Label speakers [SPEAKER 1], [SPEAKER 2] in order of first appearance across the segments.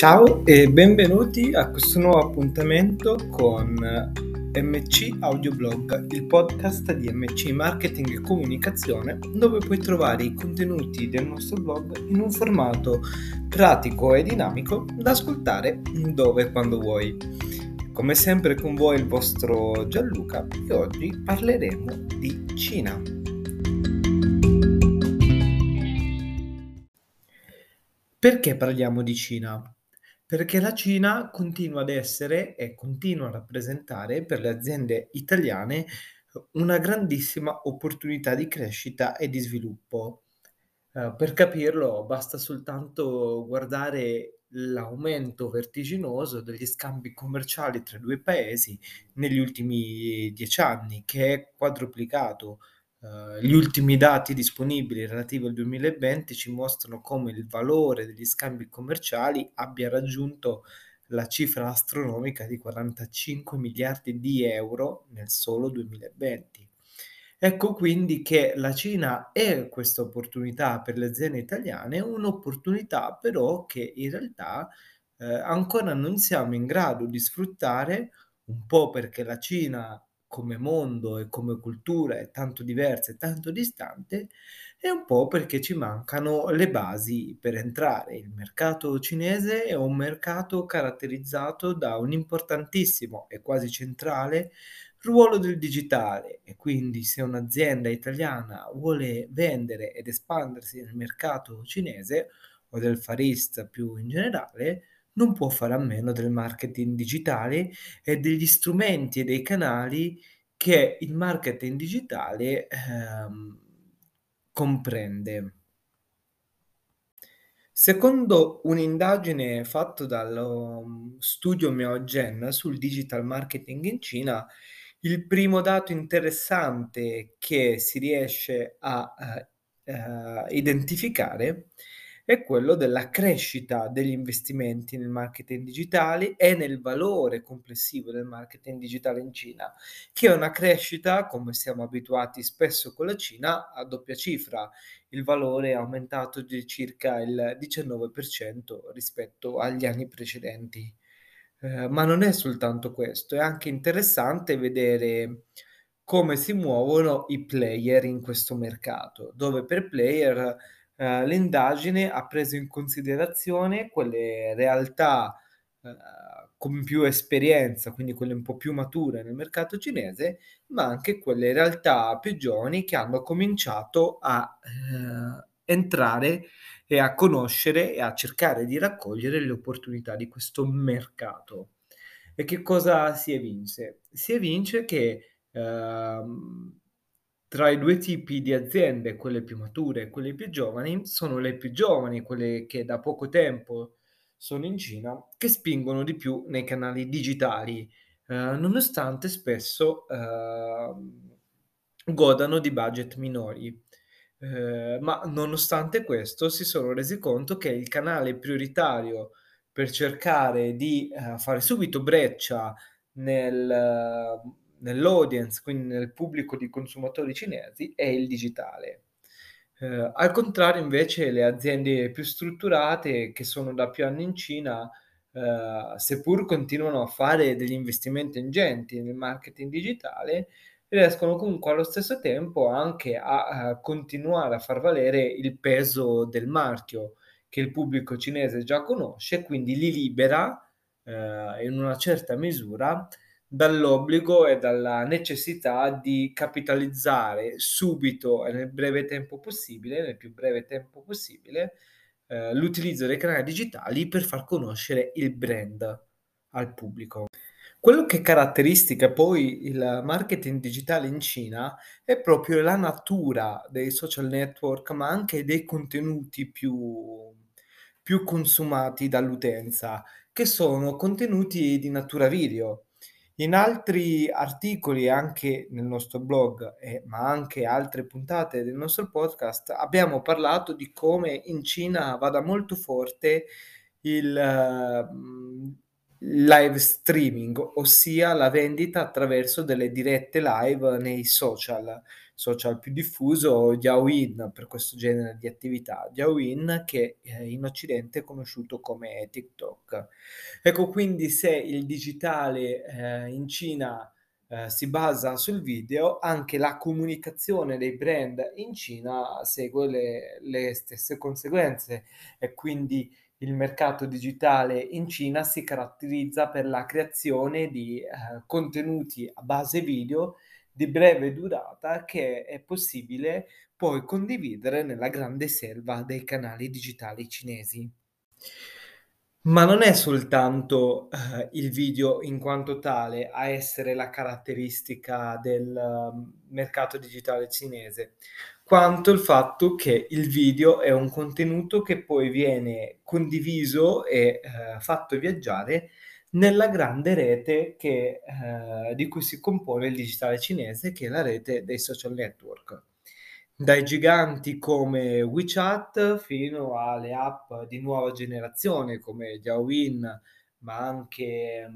[SPEAKER 1] Ciao e benvenuti a questo nuovo appuntamento con MC Audioblog, il podcast di MC Marketing e Comunicazione, dove puoi trovare i contenuti del nostro blog in un formato pratico e dinamico da ascoltare dove e quando vuoi. Come sempre con voi il vostro Gianluca e oggi parleremo di Cina. Perché parliamo di Cina? Perché la Cina continua ad essere e continua a rappresentare per le aziende italiane una grandissima opportunità di crescita e di sviluppo. Uh, per capirlo basta soltanto guardare l'aumento vertiginoso degli scambi commerciali tra i due paesi negli ultimi dieci anni, che è quadruplicato Uh, gli ultimi dati disponibili relativi al 2020 ci mostrano come il valore degli scambi commerciali abbia raggiunto la cifra astronomica di 45 miliardi di euro nel solo 2020. Ecco quindi che la Cina è questa opportunità per le aziende italiane, un'opportunità però che in realtà eh, ancora non siamo in grado di sfruttare, un po' perché la Cina come mondo e come cultura è tanto diversa e tanto distante, è un po' perché ci mancano le basi per entrare. Il mercato cinese è un mercato caratterizzato da un importantissimo e quasi centrale ruolo del digitale e quindi se un'azienda italiana vuole vendere ed espandersi nel mercato cinese o del Far East più in generale, non può fare a meno del marketing digitale e degli strumenti e dei canali che il marketing digitale ehm, comprende. Secondo un'indagine fatta dal um, studio Miaogen sul digital marketing in Cina, il primo dato interessante che si riesce a uh, uh, identificare è quello della crescita degli investimenti nel marketing digitale e nel valore complessivo del marketing digitale in Cina, che è una crescita, come siamo abituati spesso con la Cina, a doppia cifra. Il valore è aumentato di circa il 19% rispetto agli anni precedenti. Eh, ma non è soltanto questo, è anche interessante vedere come si muovono i player in questo mercato, dove per player eh, l'indagine ha preso in considerazione quelle realtà eh, con più esperienza, quindi quelle un po' più mature nel mercato cinese, ma anche quelle realtà più giovani che hanno cominciato a eh, entrare e a conoscere e a cercare di raccogliere le opportunità di questo mercato. E che cosa si evince? Si evince che ehm, tra i due tipi di aziende, quelle più mature e quelle più giovani, sono le più giovani, quelle che da poco tempo sono in Cina, che spingono di più nei canali digitali, eh, nonostante spesso eh, godano di budget minori. Eh, ma nonostante questo si sono resi conto che il canale prioritario per cercare di uh, fare subito breccia nel, nell'audience, quindi nel pubblico di consumatori cinesi, è il digitale. Eh, al contrario, invece, le aziende più strutturate che sono da più anni in Cina, eh, seppur continuano a fare degli investimenti ingenti nel marketing digitale, riescono comunque allo stesso tempo anche a, a continuare a far valere il peso del marchio che il pubblico cinese già conosce, quindi li libera eh, in una certa misura dall'obbligo e dalla necessità di capitalizzare subito e nel breve tempo possibile, nel più breve tempo possibile, eh, l'utilizzo dei canali digitali per far conoscere il brand al pubblico. Quello che caratteristica poi il marketing digitale in Cina è proprio la natura dei social network, ma anche dei contenuti più, più consumati dall'utenza, che sono contenuti di natura video in altri articoli, anche nel nostro blog, eh, ma anche altre puntate del nostro podcast, abbiamo parlato di come in Cina vada molto forte il uh, live streaming, ossia la vendita attraverso delle dirette live nei social social più diffuso, Douyin, per questo genere di attività. Douyin che, ehm, in occidente è conosciuto come TikTok. Ecco, quindi se il digitale, ehm, in Cina, ehm, si basa sul video, anche la comunicazione dei brand in Cina segue le le stesse conseguenze e quindi il mercato digitale in Cina si caratterizza per la creazione di, ehm, contenuti a base video di breve durata che è possibile poi condividere nella grande selva dei canali digitali cinesi. Ma non è soltanto, ehm, il video in quanto tale a essere la caratteristica del, mhmm, mercato digitale cinese, quanto il fatto che il video è un contenuto che poi viene condiviso e, ehm, fatto viaggiare nella grande rete che ehm, di cui si compone il digitale cinese, che è la rete dei social network. Dai giganti come WeChat fino alle app di nuova generazione come Douyin, ma anche,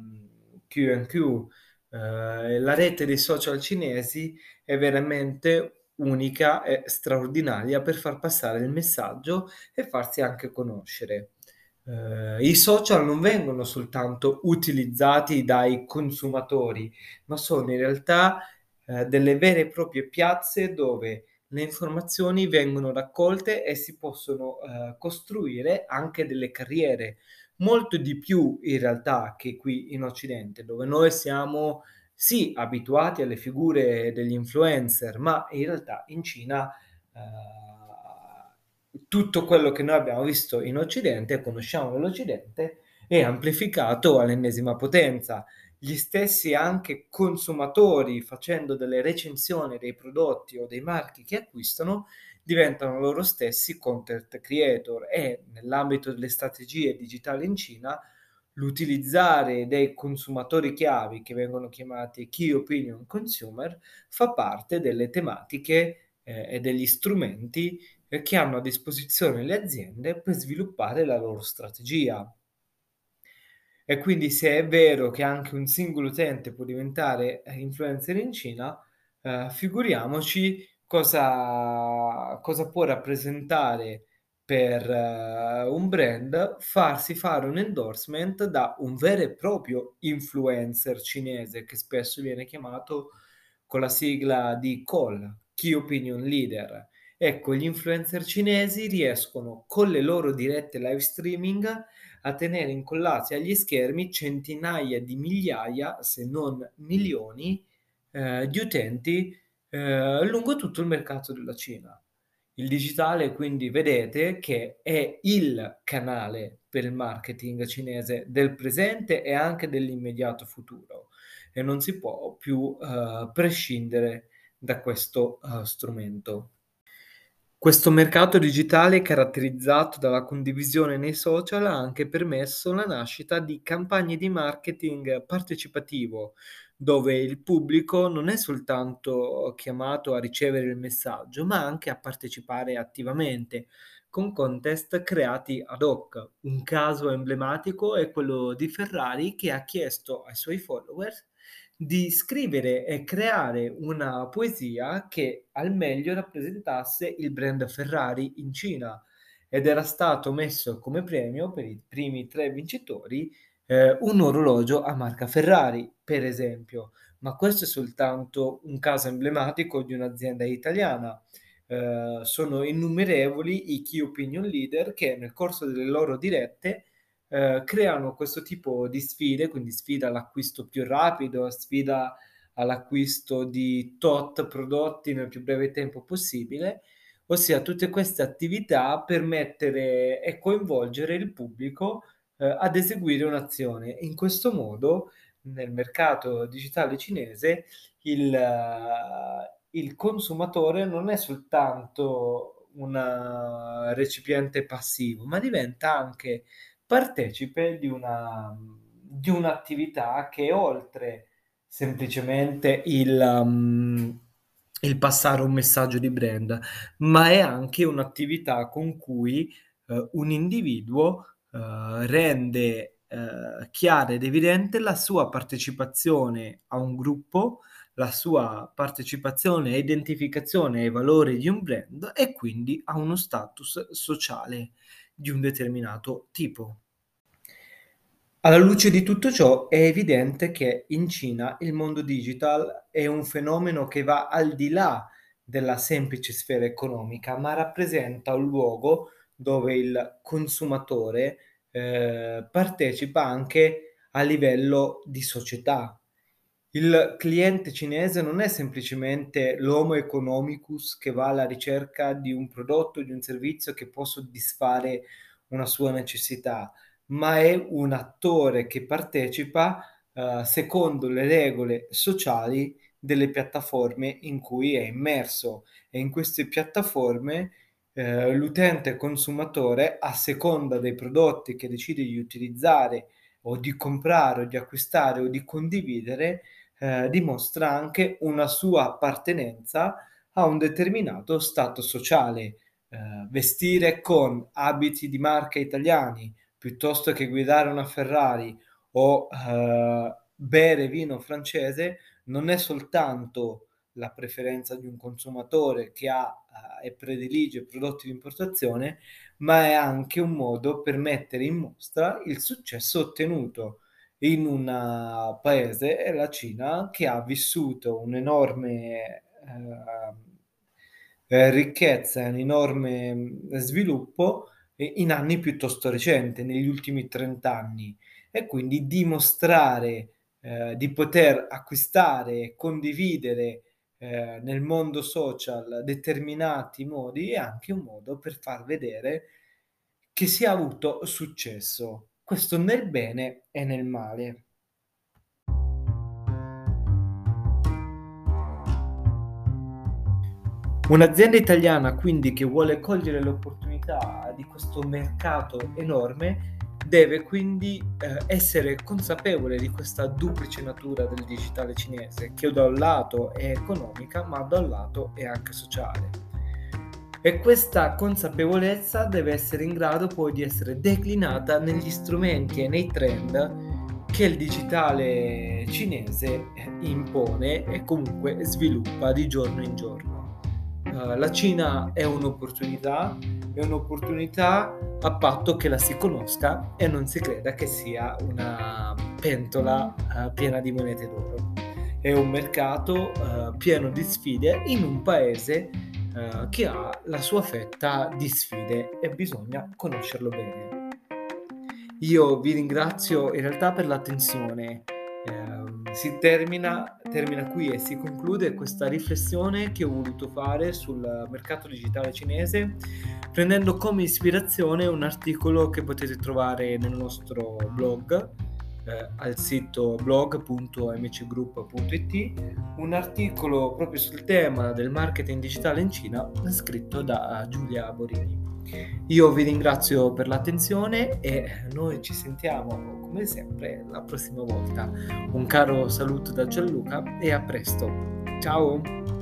[SPEAKER 1] QQ. Ehm, la rete dei social cinesi è veramente unica e straordinaria per far passare il messaggio e farsi anche conoscere. Ehm, i social non vengono soltanto utilizzati dai consumatori, ma sono in realtà, ehm, delle vere e proprie piazze dove le informazioni vengono raccolte e si possono, ehm, costruire anche delle carriere. Molto di più in realtà che qui in Occidente, dove noi siamo sì abituati alle figure degli influencer, ma in realtà in Cina, ehm, tutto quello che noi abbiamo visto in Occidente conosciamo nell'Occidente è amplificato all'ennesima potenza. Gli stessi anche consumatori facendo delle recensioni dei prodotti o dei marchi che acquistano diventano loro stessi content creator. E nell'ambito delle strategie digitali in Cina l'utilizzare dei consumatori chiavi che vengono chiamati key opinion consumer fa parte delle tematiche eh, e degli strumenti eh, che hanno a disposizione le aziende per sviluppare la loro strategia. E quindi se è vero che anche un singolo utente può diventare, ehm, influencer in Cina, ehm, figuriamoci cosa cosa può rappresentare per eh, un brand farsi fare un endorsement da un vero e proprio influencer cinese, che spesso viene chiamato con la sigla di KOL, Key Opinion Leader. Ecco, gli influencer cinesi riescono con le loro dirette live streaming a tenere incollati agli schermi centinaia di migliaia, se non milioni, ehm, di utenti, ehm, lungo tutto il mercato della Cina. Il digitale quindi vedete che è il canale per il marketing cinese del presente e anche dell'immediato futuro e non si può più, ehm, prescindere da questo, uhm, strumento. Questo mercato digitale caratterizzato dalla condivisione nei social ha anche permesso la nascita di campagne di marketing partecipativo, dove il pubblico non è soltanto chiamato a ricevere il messaggio, ma anche a partecipare attivamente con contest creati ad hoc. Un caso emblematico è quello di Ferrari che ha chiesto ai suoi followers di scrivere e creare una poesia che al meglio rappresentasse il brand Ferrari in Cina ed era stato messo come premio per i primi tre vincitori eh, un orologio a marca Ferrari, per esempio. Ma questo è soltanto un caso emblematico di un'azienda italiana. Eh, sono innumerevoli i key opinion leader che nel corso delle loro dirette eh, creano questo tipo di sfide, quindi sfida all'acquisto più rapido, sfida all'acquisto di tot prodotti nel più breve tempo possibile, ossia tutte queste attività per mettere e coinvolgere il pubblico eh, ad eseguire un'azione. In questo modo, nel mercato digitale cinese, il, uh, il consumatore non è soltanto un recipiente passivo, ma diventa anche partecipe di una di un'attività che oltre semplicemente il mhmm, il passare un messaggio di brand, ma è anche un'attività con cui, uhm, un individuo, uhm, rende, uhm, chiara ed evidente la sua partecipazione a un gruppo, la sua partecipazione e identificazione ai valori di un brand e quindi a uno status sociale di un determinato tipo. Alla luce di tutto ciò è evidente che in Cina il mondo digital è un fenomeno che va al di là della semplice sfera economica, ma rappresenta un luogo dove il consumatore eh, partecipa anche a livello di società. Il cliente cinese non è semplicemente l'homo economicus che va alla ricerca di un prodotto, di un servizio che può soddisfare una sua necessità, ma è un attore che partecipa uh, secondo le regole sociali delle piattaforme in cui è immerso e in queste piattaforme eh, l'utente consumatore a seconda dei prodotti che decide di utilizzare o di comprare o di acquistare o di condividere eh, dimostra anche una sua appartenenza a un determinato stato sociale. Eh, vestire con abiti di marca italiani piuttosto che guidare una Ferrari o eh, bere vino francese non è soltanto la preferenza di un consumatore che ha eh, e predilige prodotti di importazione, ma è anche un modo per mettere in mostra il successo ottenuto in un paese, la Cina, che ha vissuto un'enorme eh, ricchezza e un enorme mm, sviluppo in anni piuttosto recenti, negli ultimi 30 anni, e quindi dimostrare eh, di poter acquistare e condividere eh, nel mondo social determinati modi è anche un modo per far vedere che si è avuto successo, questo nel bene e nel male. Un'azienda italiana quindi che vuole cogliere l'opportunità di questo mercato enorme deve quindi eh, essere consapevole di questa duplice natura del digitale cinese, che da un lato è economica, ma da un lato è anche sociale. E questa consapevolezza deve essere in grado poi di essere declinata negli strumenti e nei trend che il digitale cinese impone e comunque sviluppa di giorno in giorno. Uh, la Cina è un'opportunità, è un'opportunità a patto che la si conosca e non si creda che sia una pentola uh, piena di monete d'oro. È un mercato uh, pieno di sfide in un paese che ha la sua fetta di sfide e bisogna conoscerlo bene. Io vi ringrazio in realtà per l'attenzione. Eh, si termina, termina qui e si conclude questa riflessione che ho voluto fare sul mercato digitale cinese prendendo come ispirazione un articolo che potete trovare nel nostro blog eh, al sito blog.mcgroup.it un articolo proprio sul tema del marketing digitale in Cina scritto da Giulia Borini. Io vi ringrazio per l'attenzione e noi ci sentiamo come sempre la prossima volta. Un caro saluto da Gianluca e a presto. Ciao!